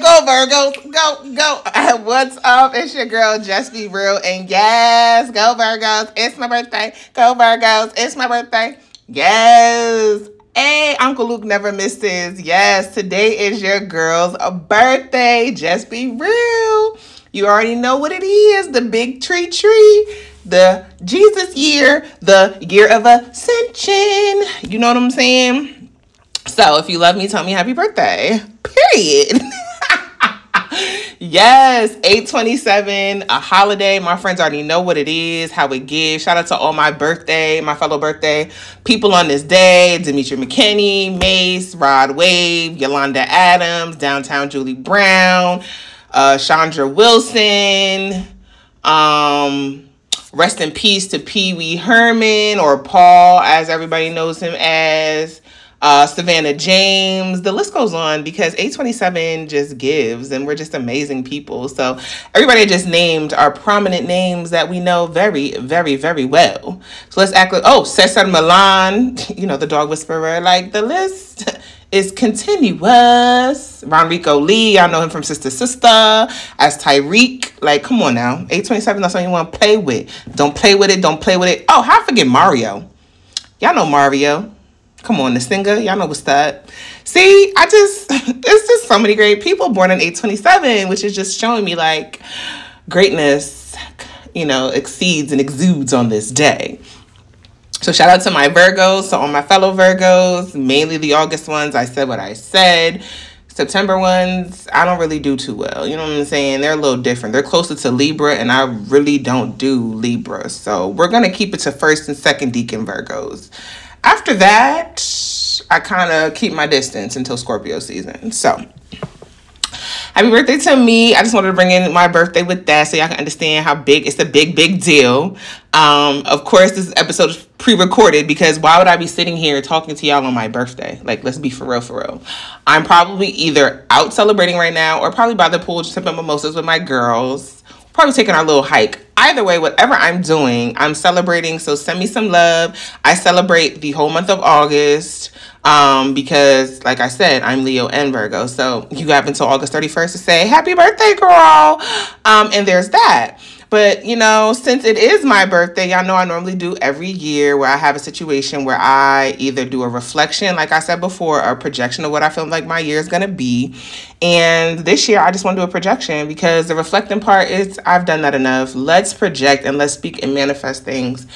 Go Virgos, go, go. What's up? It's your girl, Just Be Real. And yes, go Virgos. It's my birthday. Go Virgos. It's my birthday. Yes. Hey, Uncle Luke never misses. Yes, today is your girl's birthday. Just be real. You already know what it is the big tree tree, the Jesus year, the year of ascension. You know what I'm saying? So if you love me, tell me happy birthday. Period. Yes, 827, a holiday. My friends already know what it is, how it gives. Shout out to all my birthday, my fellow birthday people on this day Demetria McKinney, Mace, Rod Wave, Yolanda Adams, Downtown Julie Brown, uh, Chandra Wilson. Um, rest in peace to Pee Wee Herman or Paul, as everybody knows him as uh, Savannah James. The list goes on because A27 just gives, and we're just amazing people. So everybody just named are prominent names that we know very, very, very well. So let's act like oh Cesar Millan, you know the dog whisperer. Like the list is continuous. RonReaco Lee, I know him from Sister Sister as Tyreek. Like, come on now. A27, that's something you want to play with. Don't play with it. Don't play with it. Oh, how I forget Mario. Y'all know Mario. Come on, the singer, y'all know what's that. See, I just, it's just so many great people born in 827, which is just showing me like greatness, you know, exceeds and exudes on this day. So shout out to my Virgos, So all my fellow Virgos, mainly the August ones. I said what I said. September ones, I don't really do too well. You know what I'm saying? They're a little different. They're closer to Libra, and I really don't do Libra. So we're gonna keep it to first and second decan Virgos. After that, I kind of keep my distance until Scorpio season. So, happy birthday to me. I just wanted to bring in my birthday with that so y'all can understand how big it's a big, big deal. Um, of course, this episode is pre recorded because why would I be sitting here talking to y'all on my birthday? Like, let's be for real, for real. I'm probably either out celebrating right now or probably by the pool just sipping mimosas with my girls probably taking our little hike. Either way, whatever I'm doing, I'm celebrating. So send me some love. I celebrate the whole month of August um, because, like I said, I'm Leo and Virgo. So you have until August 31st to say, Happy birthday, girl. Um, and there's that. But, you know, since it is my birthday, y'all know I normally do every year where I have a situation where I either do a reflection, like I said before, or a projection of what I feel like my year is going to be. And this year, I just want to do a projection because the reflecting part is I've done that enough. Let's project and let's speak and manifest things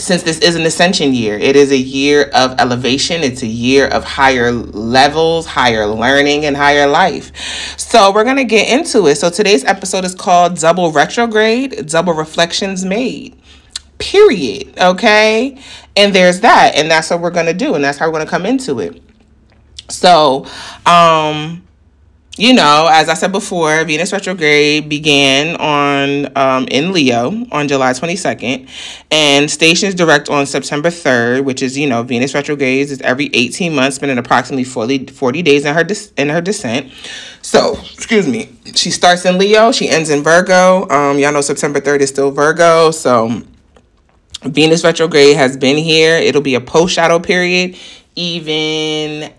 since this is an ascension year, it is a year of elevation. It's a year of higher levels, higher learning, and higher life. So, we're going to get into it. So, today's episode is called Double Retrograde, Double Reflections Made. Period. Okay. And there's that. And that's what we're going to do. And that's how we're going to come into it. So, um, you know, as I said before, Venus retrograde began on um, in Leo on July 22nd, and stations direct on September 3rd, which is you know Venus retrogrades is every 18 months, spending approximately 40, 40 days in her in her descent. So, excuse me, she starts in Leo, she ends in Virgo. Um, y'all know September 3rd is still Virgo, so Venus retrograde has been here. It'll be a post shadow period, even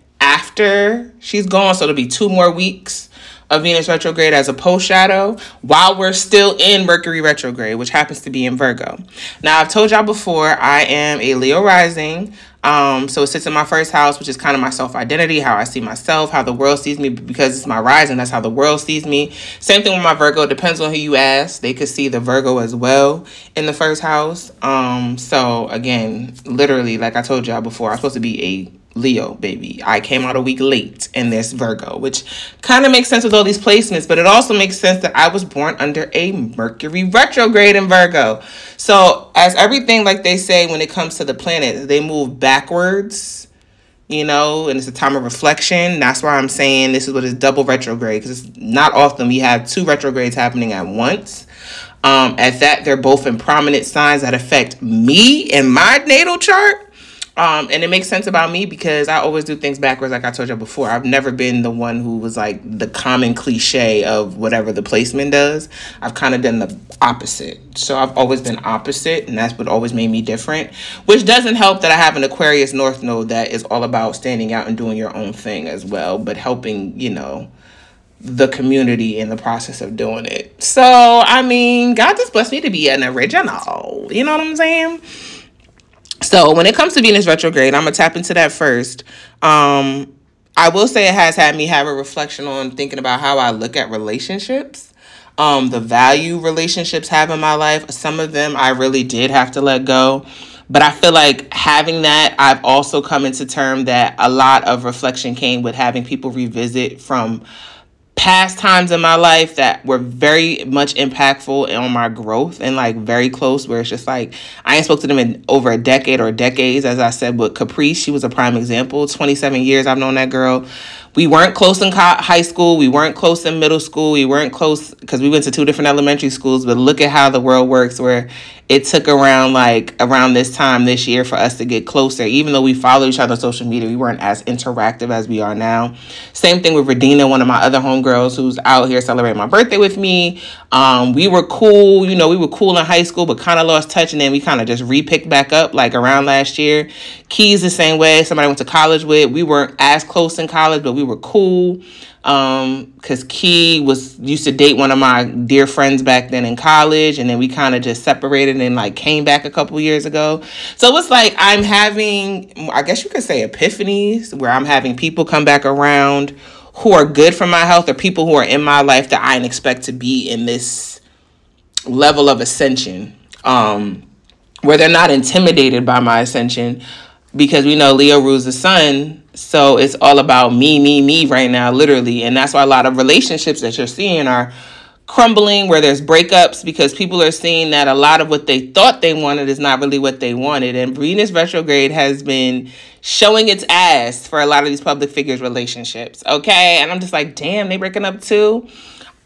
after she's gone. So it'll be two more weeks of Venus retrograde as a post shadow while we're still in Mercury retrograde, which happens to be in Virgo. Now, I've told y'all before, I am a Leo rising. Um, so it sits in my first house, which is kind of my self identity, how I see myself, how the world sees me, because it's my rising, that's how the world sees me. Same thing with my Virgo, depends on who you ask. They could see the Virgo as well in the first house. Um, so again, literally, like I told y'all before, I'm supposed to be a Leo, baby. I came out a week late in this Virgo, which kind of makes sense with all these placements, but it also makes sense that I was born under a Mercury retrograde in Virgo. So, as everything, like they say, when it comes to the planet, they move backwards, you know, and it's a time of reflection. That's why I'm saying this is what is double retrograde, because it's not often we have two retrogrades happening at once. Um, at that, they're both in prominent signs that affect me and my natal chart um, and it makes sense about me because I always do things backwards, like I told you before. I've never been the one who was like the common cliche of whatever the placement does. I've kind of done the opposite. So I've always been opposite, and that's what always made me different. Which doesn't help that I have an Aquarius North Node that is all about standing out and doing your own thing as well, but helping, you know, the community in the process of doing it. So, I mean, God just blessed me to be an original. You know what I'm saying? So, when it comes to Venus retrograde, I'm to tap into that first. Um, I will say it has had me have a reflection on thinking about how I look at relationships, um, the value relationships have in my life. Some of them I really did have to let go. But I feel like having that, I've also come into term that a lot of reflection came with having people revisit from past times in my life that were very much impactful on my growth and like very close where it's just like I ain't spoke to them in over a decade or decades. As I said with Caprice she was a prime example. 27 years I've known that girl. We weren't close in high school. We weren't close in middle school. We weren't close because we went to two different elementary schools. But look at how the world works where it took around like around this time this year for us to get closer. Even though we follow each other on social media, we weren't as interactive as we are now. Same thing with Radina, one of my other homegirls who's out here celebrating my birthday with me. Um, we were cool, you know, we were cool in high school, but kind of lost touch, and then we kind of just repicked back up like around last year. Keys the same way. Somebody I went to college with. We weren't as close in college, but we were cool um because key was used to date one of my dear friends back then in college and then we kind of just separated and like came back a couple years ago. So it's like i'm having i guess you could say epiphanies where i'm having people come back around who are good for my health or people who are in my life that i expect to be in this level of ascension um where they're not intimidated by my ascension. Because we know leo rules the sun so it's all about me, me, me right now, literally. And that's why a lot of relationships that you're seeing are crumbling, where there's breakups, because people are seeing that a lot of what they thought they wanted is not really what they wanted. And Venus retrograde has been showing its ass for a lot of these public figures' relationships. Okay. And I'm just like, damn, they breaking up too.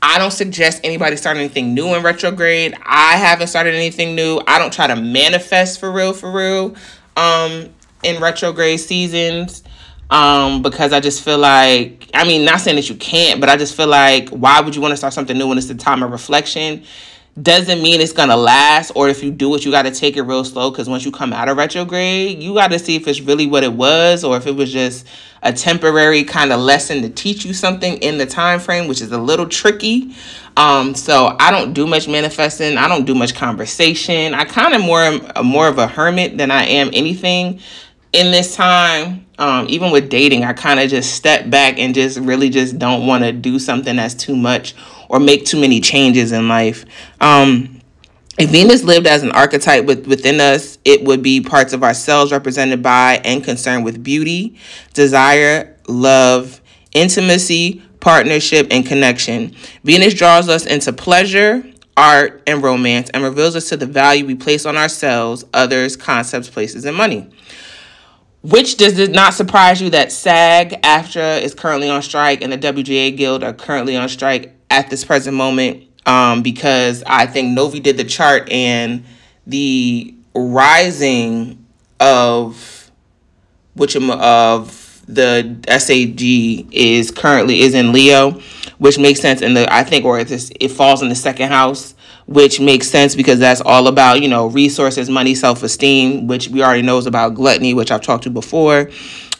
I don't suggest anybody start anything new in retrograde. I haven't started anything new. I don't try to manifest for real, for real. Um, in retrograde seasons um, because I just feel like, I mean, not saying that you can't, but I just feel like, why would you want to start something new when it's the time of reflection? Doesn't mean it's gonna last, or if you do it, you got to take it real slow. Because once you come out of retrograde, you got to see if it's really what it was, or if it was just a temporary kind of lesson to teach you something in the time frame, which is a little tricky. Um, so I don't do much manifesting. I don't do much conversation. I kind of more more of a hermit than I am anything in this time, um, even with dating, I kind of just step back and just really just don't want to do something that's too much or make too many changes in life. Um, if Venus lived as an archetype with, within us, it would be parts of ourselves represented by and concerned with beauty, desire, love, intimacy, partnership, and connection. Venus draws us into pleasure, art, and romance and reveals us to the value we place on ourselves, others, concepts, places, and money. Which does it not surprise you that SAG AFTRA is currently on strike and the WGA Guild are currently on strike at this present moment? Um, because I think Novi did the chart and the rising of which of the SAG is currently is in Leo, which makes sense in the I think or it falls in the second house which makes sense because that's all about, you know, resources, money, self esteem, which we already knows about gluttony, which I've talked to before.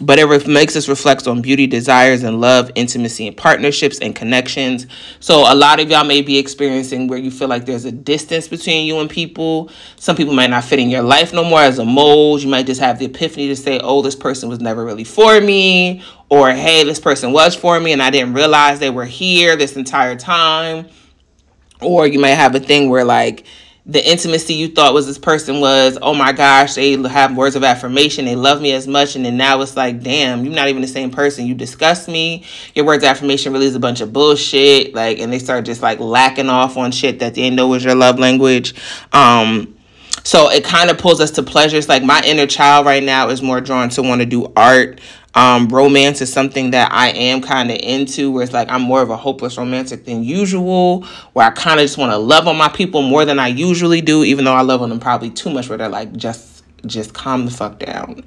But it re- makes us reflect on beauty, desires, and love, intimacy, and partnerships and connections. So, a lot of y'all may be experiencing where you feel like there's a distance between you and people. Some people might not fit in your life no more as a mold. You might just have the epiphany to say, oh, this person was never really for me, or hey, this person was for me and I didn't realize they were here this entire time or you might have a thing where like the intimacy you thought was this person was, oh my gosh, they have words of affirmation, they love me as much, and then now it's like, damn, you're not even the same person. You disgust me. Your words of affirmation really is a bunch of bullshit. Like, and they start just like lacking off on shit that they know was your love language. Um, so it kind of pulls us to pleasures. Like my inner child right now is more drawn to want to do art. Um, romance is something that I am kind of into, where it's like I'm more of a hopeless romantic than usual, where I kind of just want to love on my people more than I usually do, even though I love on them probably too much, where they're like, just just calm the fuck down.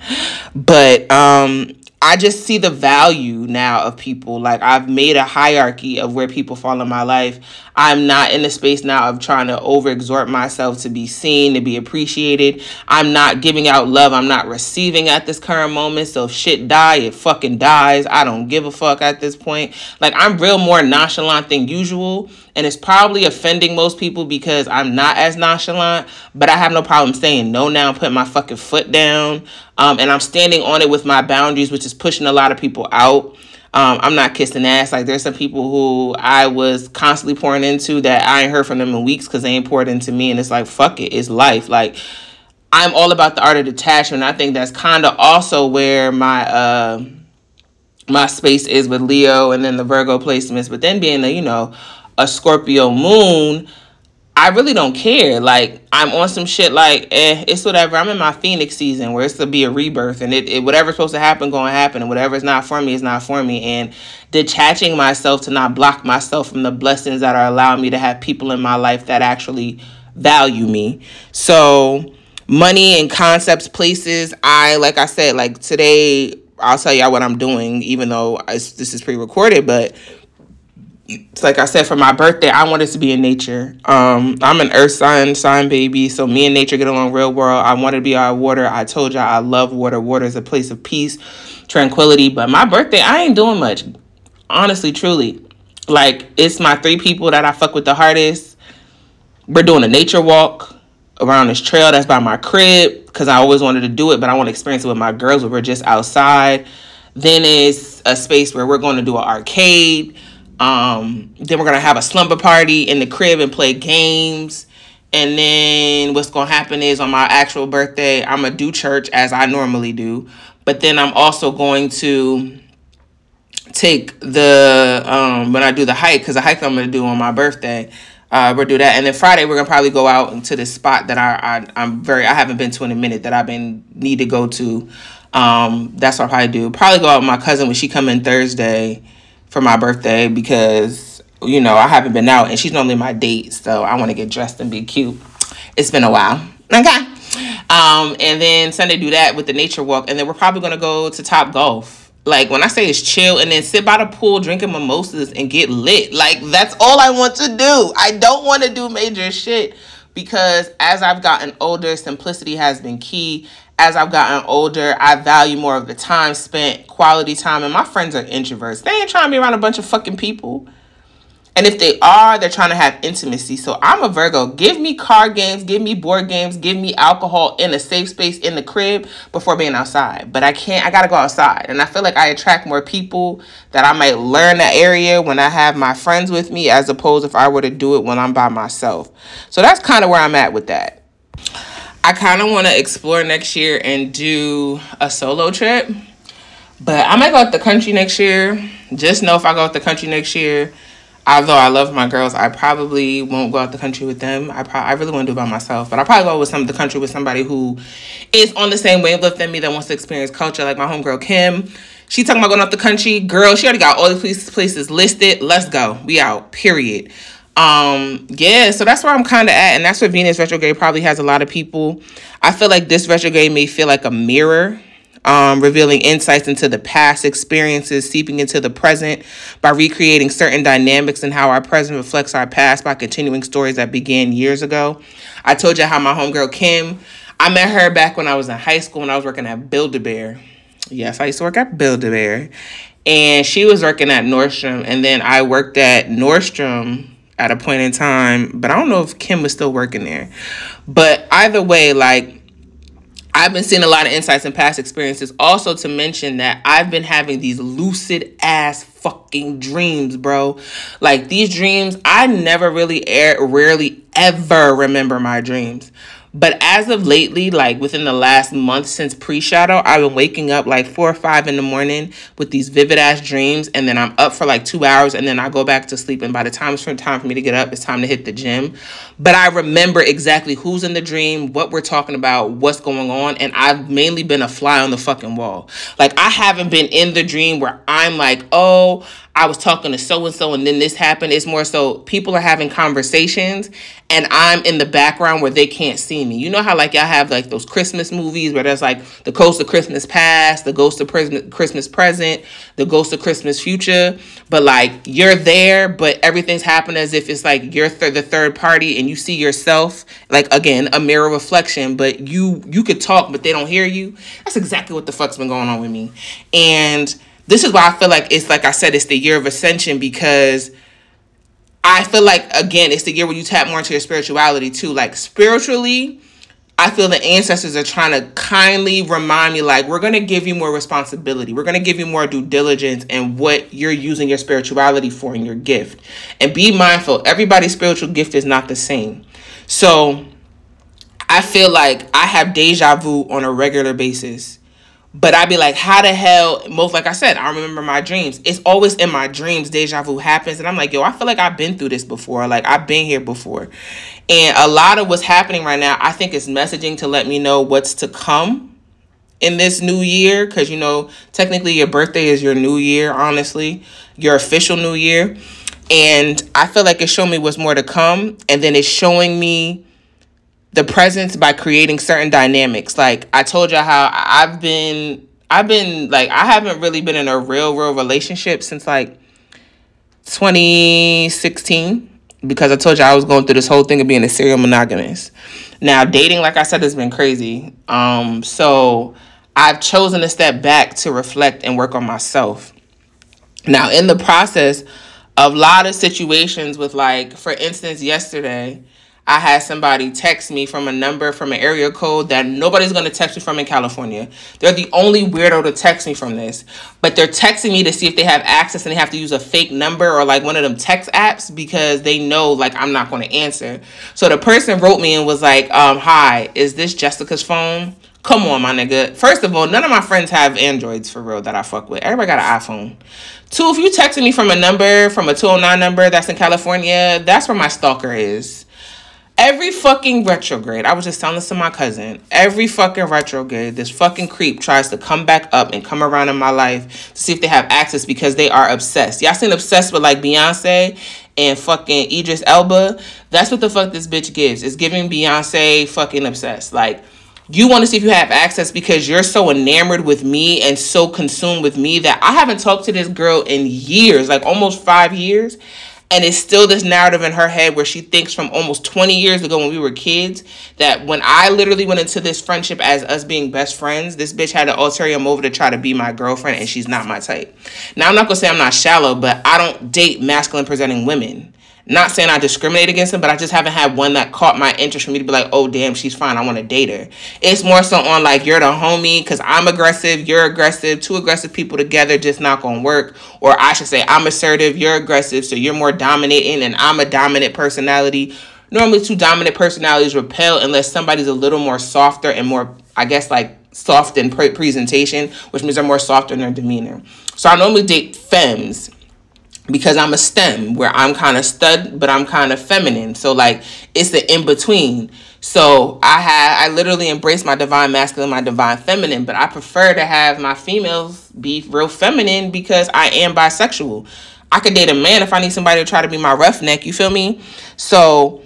But um, I just see the value now of people. Like I've made a hierarchy of where people fall in my life. I'm not in the space now of trying to overexert myself to be seen, to be appreciated. I'm not giving out love. I'm not receiving at this current moment. So if shit die, it fucking dies. I don't give a fuck at this point. Like I'm real more nonchalant than usual. And it's probably offending most people because I'm not as nonchalant, but I have no problem saying no now, and putting my fucking foot down. Um, and I'm standing on it with my boundaries, which is pushing a lot of people out. Um, I'm not kissing ass. Like there's some people who I was constantly pouring into that I ain't heard from them in weeks because they ain't poured into me, and it's like fuck it, it's life. Like I'm all about the art of detachment. I think that's kind of also where my uh my space is with Leo and then the Virgo placements. But then being a you know a Scorpio moon, I really don't care. Like I'm on some shit like eh, it's whatever. I'm in my Phoenix season where it's to be a rebirth and it, it whatever's supposed to happen gonna happen and whatever's not for me is not for me. And detaching myself to not block myself from the blessings that are allowing me to have people in my life that actually value me. So money and concepts, places, I like I said, like today I'll tell y'all what I'm doing, even though this is pre-recorded, but like I said for my birthday, I wanted to be in nature. Um, I'm an earth sign, sign baby, so me and nature get along real well. I wanted to be out water. I told y'all I love water. Water is a place of peace, tranquility. But my birthday, I ain't doing much. Honestly, truly. Like, it's my three people that I fuck with the hardest. We're doing a nature walk around this trail that's by my crib because I always wanted to do it, but I want to experience it with my girls we're just outside. Then it's a space where we're going to do an arcade um, then we're gonna have a slumber party in the crib and play games. And then what's gonna happen is on my actual birthday, I'm gonna do church as I normally do. But then I'm also going to take the um when I do the hike, because the hike I'm gonna do on my birthday. Uh, we'll do that, and then Friday we're gonna probably go out into this spot that I, I I'm very I haven't been to in a minute that I've been need to go to. Um, that's what I'll probably do. Probably go out with my cousin when she come in Thursday for my birthday because you know I haven't been out and she's normally my date, so I want to get dressed and be cute. It's been a while. Okay. Um, and then Sunday do that with the nature walk, and then we're probably gonna go to Top Golf. Like when I say it's chill, and then sit by the pool drinking mimosas and get lit. Like that's all I want to do. I don't want to do major shit because as I've gotten older, simplicity has been key as I've gotten older, I value more of the time spent, quality time. And my friends are introverts. They ain't trying to be around a bunch of fucking people. And if they are, they're trying to have intimacy. So I'm a Virgo. Give me card games, give me board games, give me alcohol in a safe space in the crib before being outside. But I can't, I gotta go outside. And I feel like I attract more people that I might learn the area when I have my friends with me as opposed if I were to do it when I'm by myself. So that's kind of where I'm at with that. I kind of want to explore next year and do a solo trip. But I might go out the country next year. Just know if I go out the country next year, although I love my girls, I probably won't go out the country with them. I I really want to do it by myself, but I probably go with some of the country with somebody who is on the same wavelength than me that wants to experience culture, like my homegirl Kim. She talking about going out the country. Girl, she already got all the places listed. Let's go. We out. Period. Um, yeah, so that's where I'm kind of at, and that's where Venus retrograde probably has a lot of people. I feel like this retrograde may feel like a mirror, um, revealing insights into the past experiences, seeping into the present by recreating certain dynamics and how our present reflects our past by continuing stories that began years ago. I told you how my homegirl Kim, I met her back when I was in high school when I was working at Build a Bear. Yes, I used to work at Build a Bear. And she was working at Nordstrom, and then I worked at Nordstrom at a point in time, but I don't know if Kim was still working there. But either way, like I've been seeing a lot of insights and past experiences. Also, to mention that I've been having these lucid ass fucking dreams, bro. Like these dreams, I never really, air, rarely ever remember my dreams. But as of lately, like within the last month since pre shadow, I've been waking up like four or five in the morning with these vivid ass dreams. And then I'm up for like two hours and then I go back to sleep. And by the time it's time for me to get up, it's time to hit the gym. But I remember exactly who's in the dream, what we're talking about, what's going on. And I've mainly been a fly on the fucking wall. Like I haven't been in the dream where I'm like, oh, I was talking to so and so and then this happened. It's more so people are having conversations and I'm in the background where they can't see me. You know how like y'all have like those Christmas movies where there's like the ghost of Christmas past, the ghost of Christmas present, the ghost of Christmas future, but like you're there, but everything's happening as if it's like you're th- the third party and you see yourself like again a mirror reflection, but you you could talk but they don't hear you. That's exactly what the fuck's been going on with me, and this is why I feel like it's like I said, it's the year of ascension because I feel like again, it's the year where you tap more into your spirituality too. Like spiritually, I feel the ancestors are trying to kindly remind me, like, we're gonna give you more responsibility. We're gonna give you more due diligence and what you're using your spirituality for and your gift. And be mindful, everybody's spiritual gift is not the same. So I feel like I have deja vu on a regular basis but I'd be like, how the hell? Most like I said, I remember my dreams. It's always in my dreams, deja vu happens. And I'm like, yo, I feel like I've been through this before. Like, I've been here before. And a lot of what's happening right now, I think, is messaging to let me know what's to come in this new year. Because, you know, technically your birthday is your new year, honestly, your official new year. And I feel like it's showing me what's more to come. And then it's showing me the presence by creating certain dynamics. Like I told you how I've been I've been like I haven't really been in a real real relationship since like 2016 because I told you I was going through this whole thing of being a serial monogamous. Now dating like I said has been crazy. Um so I've chosen to step back to reflect and work on myself. Now in the process of a lot of situations with like for instance yesterday I had somebody text me from a number from an area code that nobody's to text me from in California. They're the only weirdo to text me from this. But they're texting me to see if they have access and they have to use a fake number or like one of them text apps because they know like I'm not to answer. So the person wrote me and was like, um, Hi, is this Jessica's phone? Come on, my nigga. First of all, none of my friends have Androids for real that I fuck with. Everybody got an iPhone. Two, if you texting me from a number, from a 209 number that's in California, that's where my stalker is. Every fucking retrograde, I was just telling this to my cousin. Every fucking retrograde, this fucking creep tries to come back up and come around in my life to see if they have access because they are obsessed. Y'all seen obsessed with like Beyonce and fucking Idris Elba? That's what the fuck this bitch gives. It's giving Beyonce fucking obsessed. Like, you want to see if you have access because you're so enamored with me and so consumed with me that I haven't talked to this girl in years, like almost five years. And it's still this narrative in her head where she thinks from almost 20 years ago when we were kids that when I literally went into this friendship as us being best friends, this bitch had an ulterior motive to try to be my girlfriend and she's not my type. Now, I'm not gonna say I'm not shallow, but I don't date masculine presenting women. Not saying I discriminate against them, but I just haven't had one that caught my interest for me to be like, oh, damn, she's fine. I want to date her. It's more so on like, you're the homie because I'm aggressive, you're aggressive. Two aggressive people together just not to work. Or I should say, I'm assertive, you're aggressive, so you're more dominating, and I'm a dominant personality. Normally, two dominant personalities repel unless somebody's a little more softer and more, I guess, like soft in pre- presentation, which means they're more soft in their demeanor. So I normally date femmes because I'm a STEM where I'm kind of stud, but I'm kind of feminine. So like it's the in between. So I had I literally embrace my divine masculine, my divine feminine, but I prefer to have my females be real feminine because I am bisexual. I could date a man if I need somebody to try to be my roughneck. You feel me? So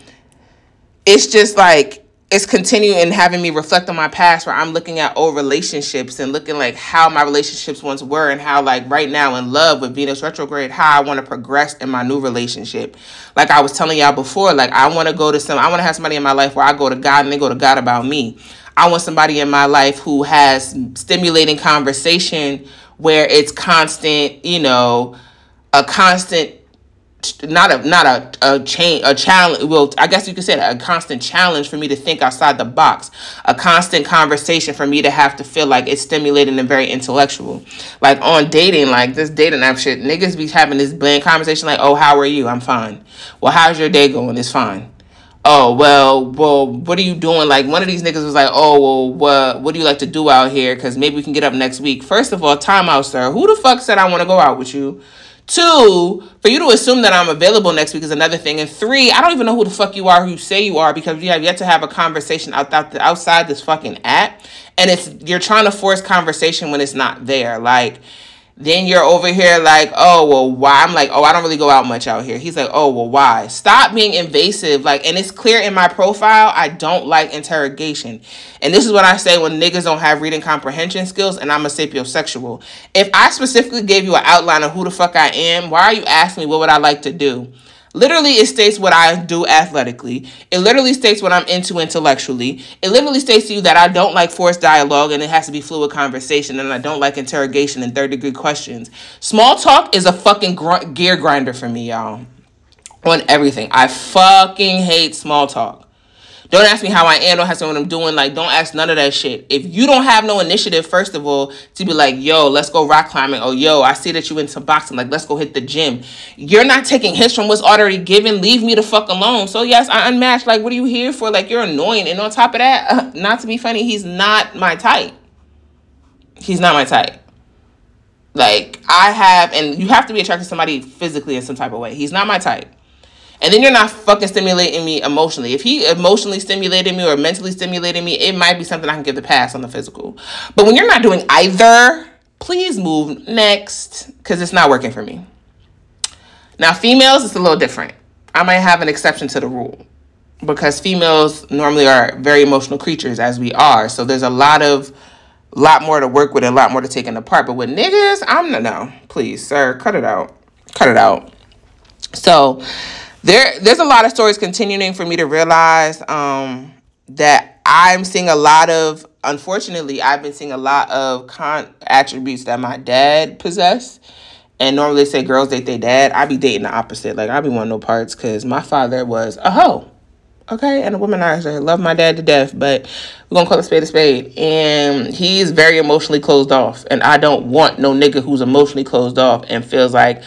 it's just like it's continuing having me reflect on my past where I'm looking at old relationships and looking like how my relationships once were and how like right now in love with Venus retrograde, how I want to progress in my new relationship. Like I was telling y'all before, like I want to go to some I want to have somebody in my life where I go to God and they go to God about me. I want somebody in my life who has stimulating conversation where it's constant, you know, a constant not a not a a change a challenge well i guess you could say that a constant challenge for me to think outside the box. A constant conversation for me to have to feel like it's stimulating and very intellectual. Like on dating like this dating app shit niggas be having this bland conversation like oh how are you? I'm fine. Well how's your day going? It's fine. Oh well well what are you doing? Like one of these niggas was like oh well what what do you like to do out here? Because maybe we can get up next week. First of all time out sir. Who the fuck said i want to go out with you Two, for you to assume that I'm available next week is another thing. And three, I don't even know who the fuck you are, who you say you are, because we have yet to have a conversation out, out outside this fucking app. And it's you're trying to force conversation when it's not there. Like Then you're over here like, oh, well, why? I'm like, oh, I don't really go out much out here. He's like, oh, well, why? Stop being invasive. Like, and it's clear in my profile, I don't like interrogation. And this is what I say when niggas don't have reading comprehension skills and I'm a sapiosexual. If I specifically gave you an outline of who the fuck I am, why are you asking me what would I like to do? Literally, it states what I do athletically. It literally states what I'm into intellectually. It literally states to you that I don't like forced dialogue and it has to be fluid conversation and I don't like interrogation and third degree questions. Small talk is a fucking gr- gear grinder for me, y'all. On everything. I fucking hate small talk. Don't ask me how I am. Don't ask me what I'm doing. Like, don't ask none of that shit. If you don't have no initiative, first of all, to be like, yo, let's go rock climbing. Oh, yo, I see that you into boxing. Like, let's go hit the gym. You're not taking hits from what's already given. Leave me the fuck alone. So, yes, I unmatched. Like, what are you here for? Like, you're annoying. And on top of that, uh, not to be funny, he's not my type. He's not my type. Like, I have, and you have to be attracted to somebody physically in some type of way. He's not my type. And then you're not fucking stimulating me emotionally. If he emotionally stimulated me or mentally stimulated me, it might be something I can give the pass on the physical. But when you're not doing either, please move next because it's not working for me. Now, females, it's a little different. I might have an exception to the rule because females normally are very emotional creatures as we are. So there's a lot of lot more to work with a lot more to take in apart. But with niggas, I'm no no. Please, sir, cut it out. Cut it out. So there there's a lot of stories continuing for me to realize um, that I'm seeing a lot of unfortunately I've been seeing a lot of con attributes that my dad possessed. And normally say girls date their dad. I be dating the opposite. Like I be wanting no parts because my father was a hoe. Okay, and a womanizer. I love my dad to death, but we're gonna call a spade a spade. And he's very emotionally closed off. And I don't want no nigga who's emotionally closed off and feels like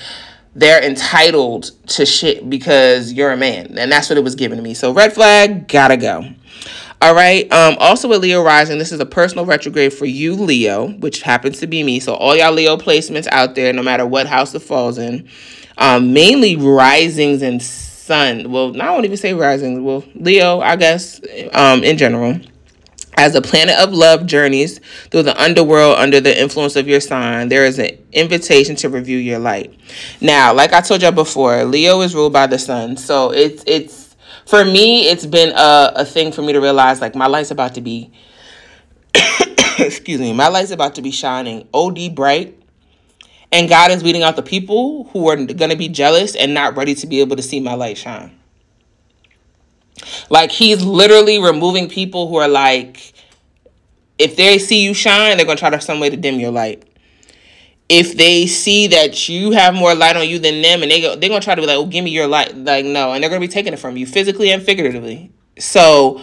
they're entitled to shit because you're a man. And that's what it was given to me. So red flag, gotta go. All right. Um, also with Leo rising, this is a personal retrograde for you, Leo, which happens to be me. So all y'all Leo placements out there, no matter what house it falls in, um, mainly risings and sun. Well, I won't even say risings. Well, Leo, I guess, um, in general. As the planet of love journeys through the underworld under the influence of your sign, there is an invitation to review your light. Now, like I told y'all before, Leo is ruled by the sun. So it's it's for me, it's been a, a thing for me to realize like my light's about to be excuse me, my light's about to be shining OD bright. And God is weeding out the people who are gonna be jealous and not ready to be able to see my light shine. Like he's literally removing people who are like, if they see you shine, they're gonna try to some way to dim your light. If they see that you have more light on you than them, and they go, they're gonna try to be like, "Oh, give me your light." Like no, and they're gonna be taking it from you physically and figuratively. So,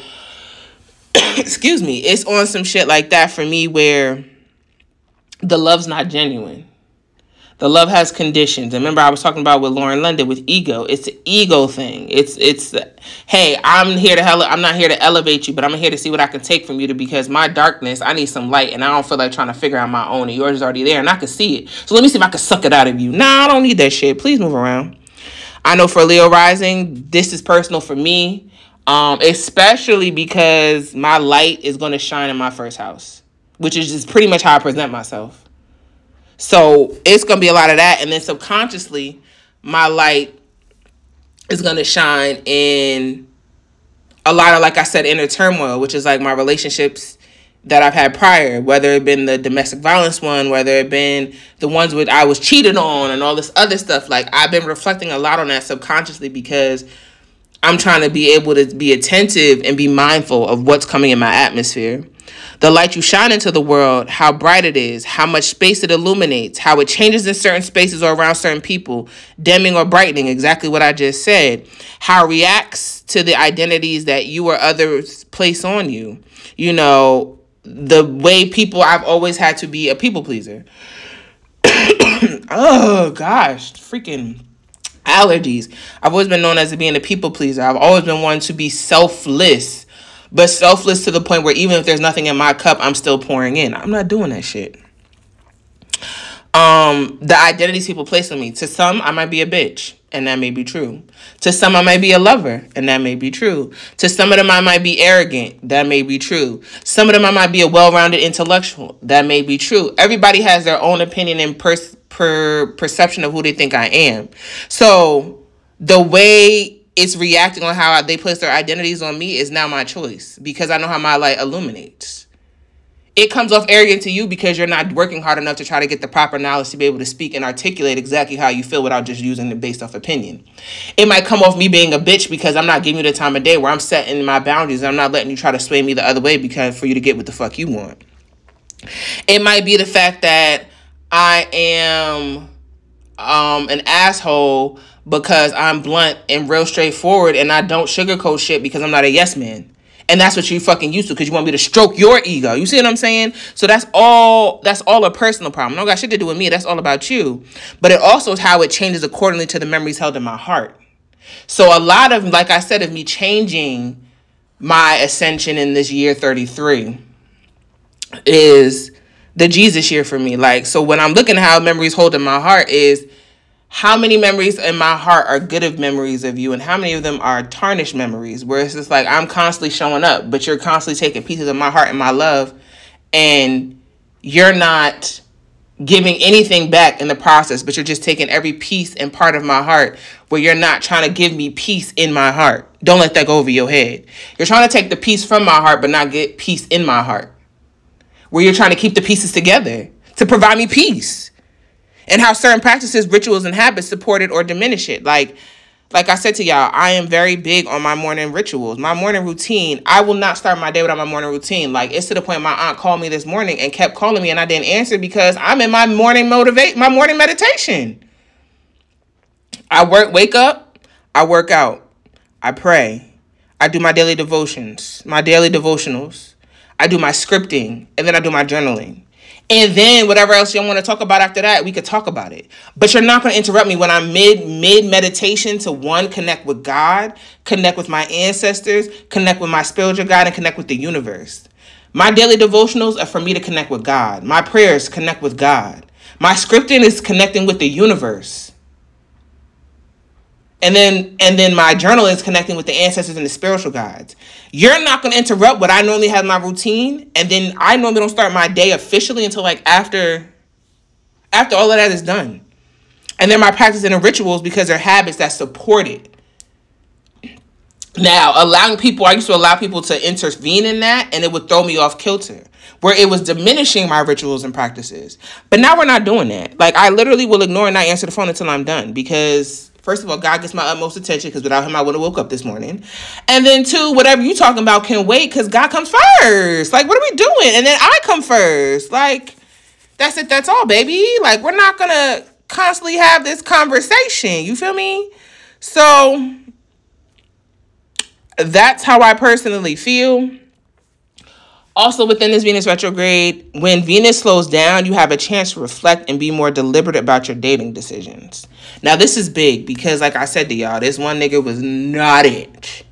excuse me, it's on some shit like that for me where the love's not genuine. The love has conditions. And remember, I was talking about with Lauren London with ego. It's an ego thing. It's it's hey, I'm here to hell. I'm not here to elevate you, but I'm here to see what I can take from you to because my darkness, I need some light, and I don't feel like trying to figure out my own. And yours is already there, and I can see it. So let me see if I can suck it out of you. Nah, I don't need that shit. Please move around. I know for Leo Rising, this is personal for me, um, especially because my light is going to shine in my first house, which is just pretty much how I present myself. So it's gonna be a lot of that, and then subconsciously, my light is gonna shine in a lot of, like I said, inner turmoil, which is like my relationships that I've had prior, whether it been the domestic violence one, whether it been the ones with I was cheated on and all this other stuff. Like I've been reflecting a lot on that subconsciously because I'm trying to be able to be attentive and be mindful of what's coming in my atmosphere. The light you shine into the world, how bright it is, how much space it illuminates, how it changes in certain spaces or around certain people, dimming or brightening, exactly what I just said. How it reacts to the identities that you or others place on you. You know, the way people, I've always had to be a people pleaser. oh gosh, freaking allergies. I've always been known as being a people pleaser. I've always been one to be selfless but selfless to the point where even if there's nothing in my cup, I'm still pouring in. I'm not doing that shit. Um, the identities people place on me. To some, I might be a bitch. and that may be true. To some, I might be a lover, and that may be true. To some of them, I might be arrogant, that may be true. Some of them, I might be a well rounded intellectual, that may be true. Everybody has their own opinion and per- perception of who they think I am. So the way it's reacting on how they place their identities on me is now my choice because I know how my light illuminates it comes off arrogant to you because you're not working hard enough to try to get the proper knowledge to be able to speak and articulate exactly how you feel without just using it based off opinion. It might come off me being a bitch because I'm not giving you the time of day where I'm setting my boundaries and I'm not letting you try to sway me the other way because for you to get what the fuck you want. It might be the fact that I am um an asshole because I'm blunt and real straightforward and I don't sugarcoat shit because I'm not a yes man. And that's what you fucking used to because you want me to stroke your ego. You see what I'm saying? So that's all that's all a personal problem. No got shit to do with me. That's all about you. But it also is how it changes accordingly to the memories held in my heart. So a lot of like I said of me changing my ascension in this year 33 is the Jesus year for me. Like so when I'm looking at how memories hold in my heart is how many memories in my heart are good of memories of you and how many of them are tarnished memories where it's just like i'm constantly showing up but you're constantly taking pieces of my heart and my love and you're not giving anything back in the process but you're just taking every piece and part of my heart where you're not trying to give me peace in my heart. Don't let that go over your head. You're trying to take the peace from my heart but not get peace in my heart. Where you're trying to keep the pieces together to provide me peace and how certain practices, rituals, and habits support it or diminish it. Like, like I said to y'all, I am very big on my morning rituals, my morning routine. I will not start my day without my morning routine. Like it's to the point my aunt called me this morning and kept calling me, and I didn't answer because I'm in my morning motivate, my morning meditation. I work, wake up, I work out, I pray, I do my daily devotions, my daily devotionals, I do my scripting, and then I do my journaling. And then whatever else you want to talk about after that, we could talk about it. But you're not going to interrupt me when I'm mid mid meditation to one connect with God, connect with my ancestors, connect with my spiritual God, and connect with the universe. My daily devotionals are for me to connect with God. My prayers connect with God. My scripting is connecting with the universe and then and then my journal is connecting with the ancestors and the spiritual guides. You're not going to interrupt what i normally have my routine and then i normally don't start my day officially until like after after all of that is done. And then my practice and rituals because they're habits that support it. Now allowing people i used to allow people to intervene in that and it would throw me off kilter where it was diminishing my rituals and practices. But now we're not doing that. Like i literally will ignore and not answer the phone until i'm done because First of all, God gets my utmost attention because without him, I wouldn't have woke up this morning. And then two, whatever you talking about can wait because God comes first. Like, what are we doing? And then I come first. Like, that's it. That's all, baby. Like, we're not gonna constantly have this conversation. You feel me? So that's how I personally feel. Also, within this Venus retrograde, when Venus slows down, you have a chance to reflect and be more deliberate about your dating decisions. Now, this is big because, like I said to y'all, this one nigga was not it.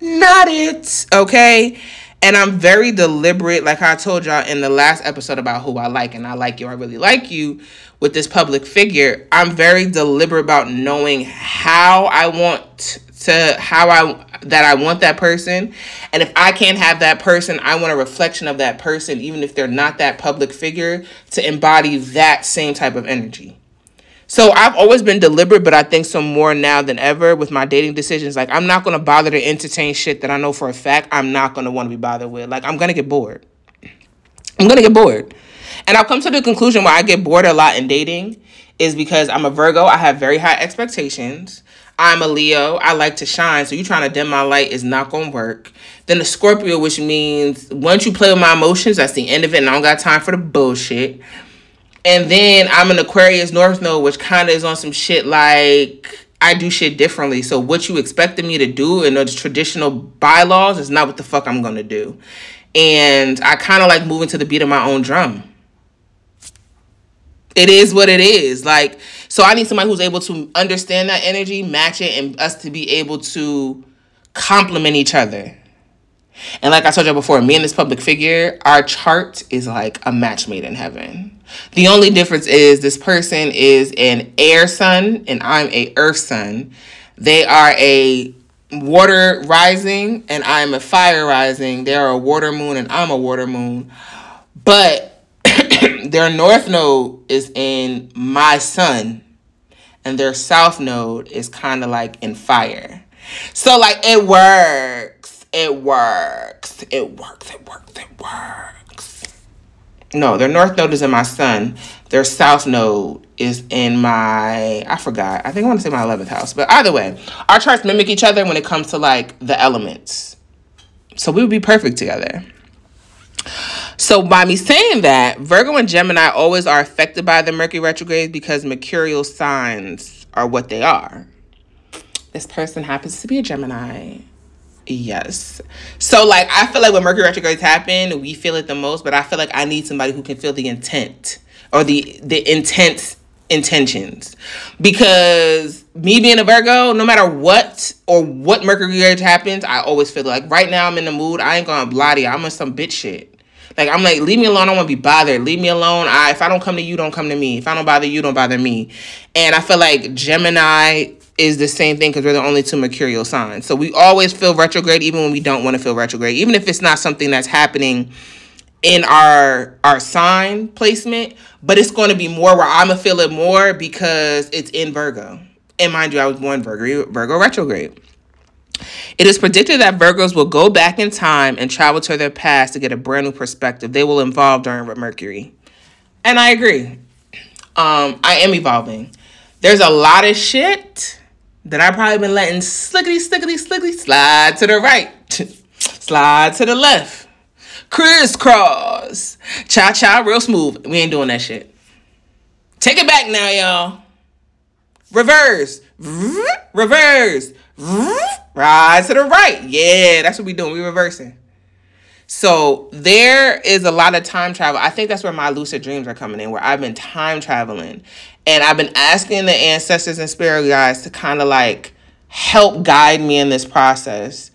Not it. Okay. And I'm very deliberate, like I told y'all in the last episode about who I like, and I like you, I really like you with this public figure. I'm very deliberate about knowing how I want to how I that I want that person. And if I can't have that person, I want a reflection of that person, even if they're not that public figure, to embody that same type of energy. So I've always been deliberate, but I think so more now than ever with my dating decisions. Like I'm not gonna bother to entertain shit that I know for a fact I'm not gonna want to be bothered with. Like I'm gonna get bored. I'm gonna get bored. And I've come to the conclusion why I get bored a lot in dating is because I'm a Virgo. I have very high expectations. I'm a Leo. I like to shine. So you trying to dim my light is not going to work. Then the Scorpio, which means once you play with my emotions, that's the end of it. And I don't got time for the bullshit. And then I'm an Aquarius North Node, which kind of is on some shit like I do shit differently. So what you expected me to do in those traditional bylaws is not what the fuck I'm going to do. And I kind of like moving to the beat of my own drum it is what it is. Like, so I need somebody who's able to understand that energy, match it, and us to be able to complement each other. And like I told you before, me and this public figure, our chart is like a match made in heaven. The only difference is this person is an air sun and I'm a earth sun. They are a water rising and I'm a fire rising. They are a water moon and I'm a water moon. But their north node is in my sun and their south node is kind of like in fire. So like it works. It works. It works. It works. It works. No, their north node is in my sun. Their south node is in my I forgot. I think I want to say my 11th house. But either way, our charts mimic each other when it comes to like the elements. So we would be perfect together. So by me saying that, Virgo and Gemini always are affected by the Mercury retrograde because mercurial signs are what they are. This person happens to be a Gemini. Yes. So like I feel like when Mercury retrogrades happen, we feel it the most, but I feel like I need somebody who can feel the intent or the the intense intentions. Because me being a Virgo, no matter what or what Mercury retrograde happens, I always feel like right now I'm in the mood. I ain't gonna bloody. I'm on some bitch shit. Like I'm like, leave me alone. I don't want to be bothered. Leave me alone. I if I don't come to you, don't come to me. If I don't bother you, don't bother me. And I feel like Gemini is the same thing because we're the only two mercurial signs. So we always feel retrograde even when we don't want to feel retrograde, even if it's not something that's happening in our our sign placement, but it's going to be more where I'm gonna feel it more because it's in Virgo. And mind you, I was born Virgo Virgo retrograde. It is predicted that Virgos will go back in time and travel to their past to get a brand new perspective. They will evolve during Mercury. And I agree. Um, I am evolving. There's a lot of shit that I've probably been letting slickety, slickety, slickety slide to the right, slide to the left, crisscross, cha cha, real smooth. We ain't doing that shit. Take it back now, y'all. Reverse, reverse, rise to the right. Yeah, that's what we doing. We reversing. So there is a lot of time travel. I think that's where my lucid dreams are coming in, where I've been time traveling. And I've been asking the ancestors and spirit guides to kind of like help guide me in this process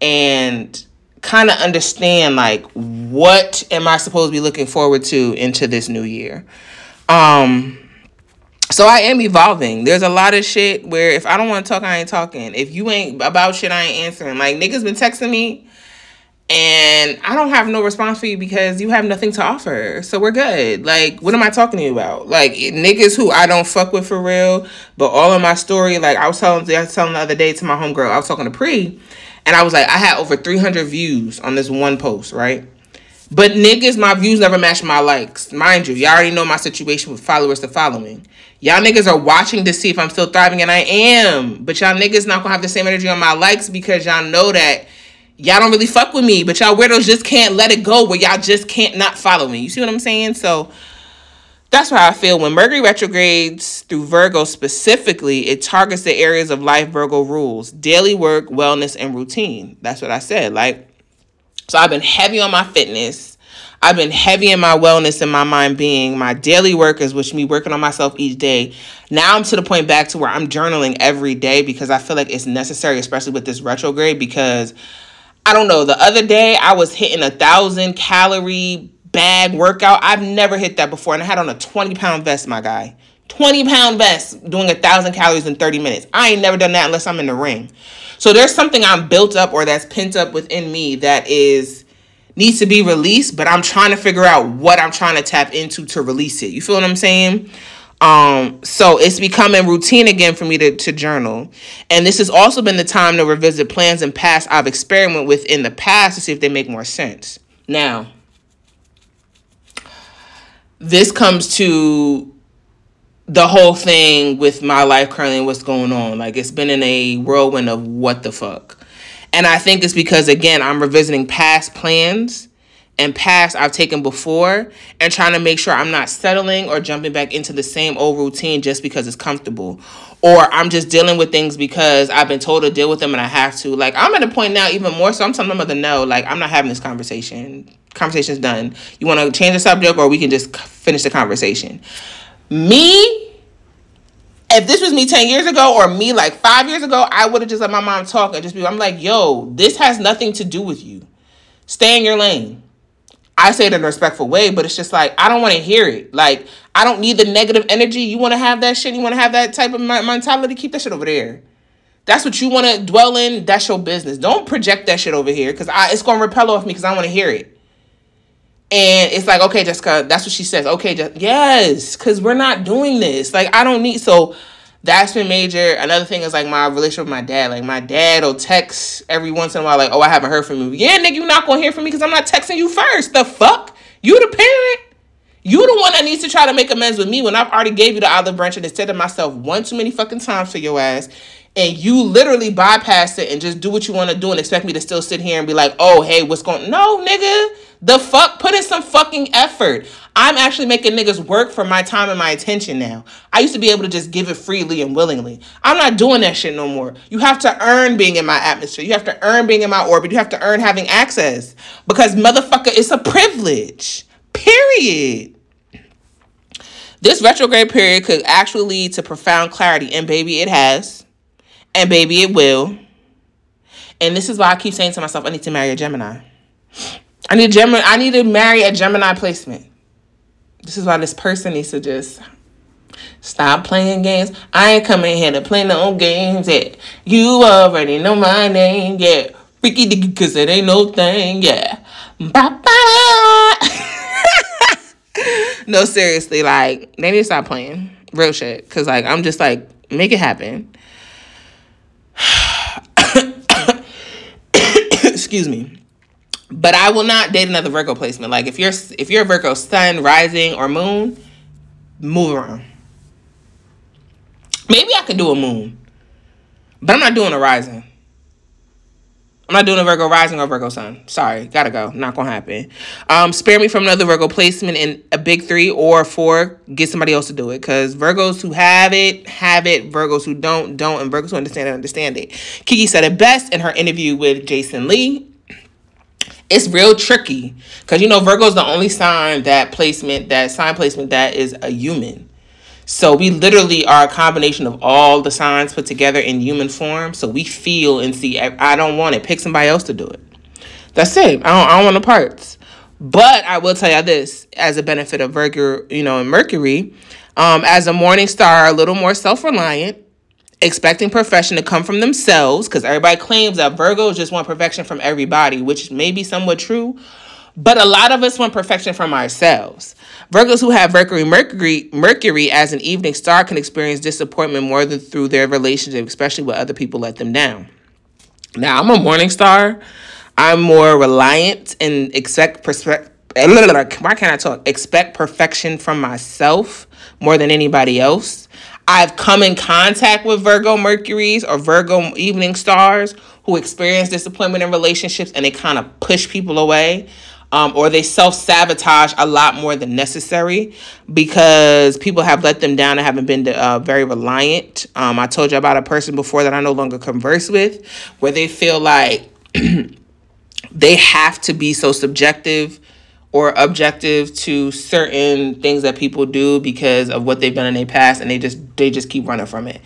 and kind of understand like what am I supposed to be looking forward to into this new year. Um so I am evolving. There's a lot of shit where if I don't want to talk, I ain't talking. If you ain't about shit, I ain't answering. Like niggas been texting me and I don't have no response for you because you have nothing to offer. So we're good. Like, what am I talking to you about? Like niggas who I don't fuck with for real, but all of my story, like I was telling I was telling the other day to my homegirl, I was talking to Pre, and I was like, I had over 300 views on this one post, right? But niggas, my views never match my likes. Mind you, y'all already know my situation with followers to following. Y'all niggas are watching to see if I'm still thriving, and I am. But y'all niggas not gonna have the same energy on my likes because y'all know that y'all don't really fuck with me. But y'all weirdos just can't let it go where y'all just can't not follow me. You see what I'm saying? So that's how I feel. When Mercury retrogrades through Virgo specifically, it targets the areas of life Virgo rules daily work, wellness, and routine. That's what I said. Like, so I've been heavy on my fitness. I've been heavy in my wellness and my mind being. My daily work is which me working on myself each day. Now I'm to the point back to where I'm journaling every day because I feel like it's necessary, especially with this retrograde. Because I don't know, the other day I was hitting a thousand calorie bag workout. I've never hit that before, and I had on a 20 pound vest, my guy. 20 pound vest doing a thousand calories in 30 minutes. I ain't never done that unless I'm in the ring. So there's something I'm built up or that's pent up within me that is needs to be released, but I'm trying to figure out what I'm trying to tap into to release it. You feel what I'm saying? Um, so it's becoming routine again for me to, to journal. And this has also been the time to revisit plans and past I've experimented with in the past to see if they make more sense. Now, this comes to the whole thing with my life currently and what's going on. Like it's been in a whirlwind of what the fuck. And I think it's because again, I'm revisiting past plans and past I've taken before and trying to make sure I'm not settling or jumping back into the same old routine just because it's comfortable. Or I'm just dealing with things because I've been told to deal with them and I have to. Like I'm at a point now even more so I'm telling my mother no, like I'm not having this conversation. Conversation's done. You want to change the subject or we can just finish the conversation. Me, if this was me 10 years ago or me like five years ago, I would have just let my mom talk and just be, I'm like, yo, this has nothing to do with you. Stay in your lane. I say it in a respectful way, but it's just like I don't want to hear it. Like I don't need the negative energy. You want to have that shit. You want to have that type of mentality. Keep that shit over there. That's what you want to dwell in. That's your business. Don't project that shit over here because it's gonna repel off me because I want to hear it. And it's like, okay, Jessica, that's what she says. Okay, just, yes, because we're not doing this. Like, I don't need so that's been major. Another thing is like my relationship with my dad. Like my dad will text every once in a while, like, "Oh, I haven't heard from you." Yeah, nigga, you not gonna hear from me because I'm not texting you first. The fuck, you the parent. You the one that needs to try to make amends with me when I've already gave you the olive branch and instead of myself one too many fucking times for your ass, and you literally bypass it and just do what you want to do and expect me to still sit here and be like, "Oh, hey, what's going?" No, nigga. The fuck, put in some fucking effort. I'm actually making niggas work for my time and my attention now. I used to be able to just give it freely and willingly. I'm not doing that shit no more. You have to earn being in my atmosphere. You have to earn being in my orbit. You have to earn having access because motherfucker, it's a privilege. Period. This retrograde period could actually lead to profound clarity, and baby, it has, and baby, it will. And this is why I keep saying to myself, I need to marry a Gemini. I need Gemini. I need to marry a Gemini placement. This is why this person needs to just stop playing games. I ain't coming here to play no games. Yeah, you already know my name. Yeah, freaky dicky, cause it ain't no thing. Yeah, no, seriously, like they need to stop playing real shit. Cause like I'm just like make it happen. Excuse me. But I will not date another Virgo placement. Like if you're if you're a Virgo sun, rising, or moon, move around. Maybe I could do a moon. But I'm not doing a rising. I'm not doing a Virgo rising or Virgo sun. Sorry, gotta go. Not gonna happen. Um, spare me from another Virgo placement in a big three or four. Get somebody else to do it. Cause Virgos who have it, have it. Virgos who don't, don't. And Virgos who understand it, understand it. Kiki said it best in her interview with Jason Lee it's real tricky because you know Virgo's the only sign that placement, that sign placement that is a human. So we literally are a combination of all the signs put together in human form. So we feel and see. I don't want it. Pick somebody else to do it. That's it. I don't. I don't want the parts. But I will tell you this, as a benefit of Virgo, you know, and Mercury, um, as a morning star, a little more self reliant expecting perfection to come from themselves because everybody claims that Virgos just want perfection from everybody, which may be somewhat true. But a lot of us want perfection from ourselves. Virgos who have Mercury, Mercury, Mercury as an evening star can experience disappointment more than through their relationship, especially when other people let them down. Now, I'm a morning star. I'm more reliant and expect perspective. Why can't I talk? Expect perfection from myself more than anybody else. I've come in contact with Virgo Mercuries or Virgo evening stars who experience disappointment in relationships and they kind of push people away. Um, or they self sabotage a lot more than necessary because people have let them down and haven't been uh, very reliant. Um, I told you about a person before that I no longer converse with where they feel like they have to be so subjective or objective to certain things that people do because of what they've done in their past and they just they just keep running from it.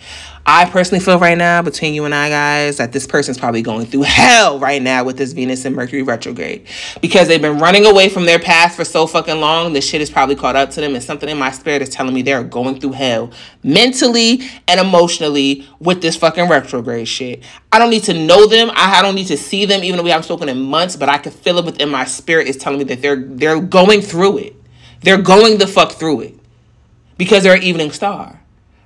I personally feel right now, between you and I, guys, that this person's probably going through hell right now with this Venus and Mercury retrograde because they've been running away from their past for so fucking long. This shit has probably caught up to them, and something in my spirit is telling me they're going through hell mentally and emotionally with this fucking retrograde shit. I don't need to know them. I don't need to see them, even though we haven't spoken in months. But I can feel it within my spirit. Is telling me that they're they're going through it. They're going the fuck through it because they're an evening star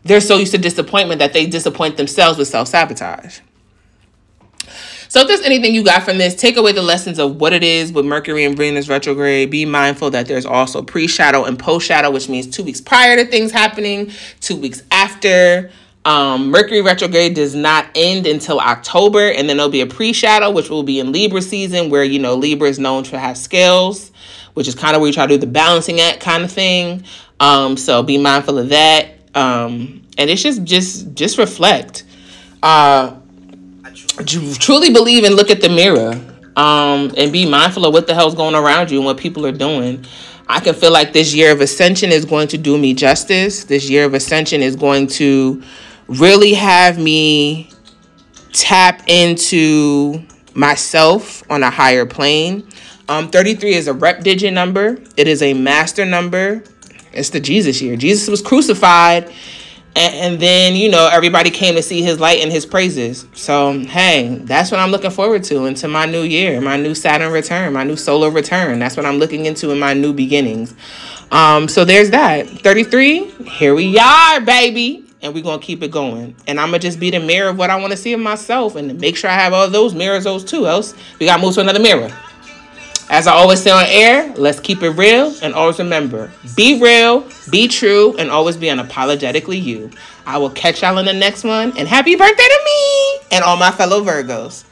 they're so used to disappointment that they disappoint themselves with self sabotage. So, if there's anything you got from this, take away the lessons of what it is with Mercury and Venus retrograde. Be mindful that there's also pre shadow and post shadow, which means two weeks prior to things happening, two weeks after. Um, Mercury retrograde does not end until October, and then there'll be a pre shadow, which will be in Libra season, where you know Libra is known to have scales, which is kind of where you try to do the balancing act kind of thing. Um, so be mindful of that um, and it's just just just reflect. Uh, truly believe and look at the mirror um, and be mindful of what the hell's going around you and what people are doing. I can feel like this year of ascension is going to do me justice. This year of ascension is going to really have me tap into myself on a higher plane. Um, 33 is a rep digit number. It is a master number. It's the Jesus year. Jesus was crucified, and, and then you know everybody came to see his light and his praises. So hey, that's what I'm looking forward to into my new year, my new Saturn return, my new solar return. That's what I'm looking into in my new beginnings. Um, so there's that. 33. Here we are, baby and we're gonna keep it going. And I'm gonna just be the mirror of what I want to see in myself, and make sure I have all those mirrors, those too. Else we gotta move to another mirror. As I always say on air, let's keep it real and always remember be real, be true, and always be unapologetically you. I will catch y'all in the next one, and happy birthday to me and all my fellow Virgos.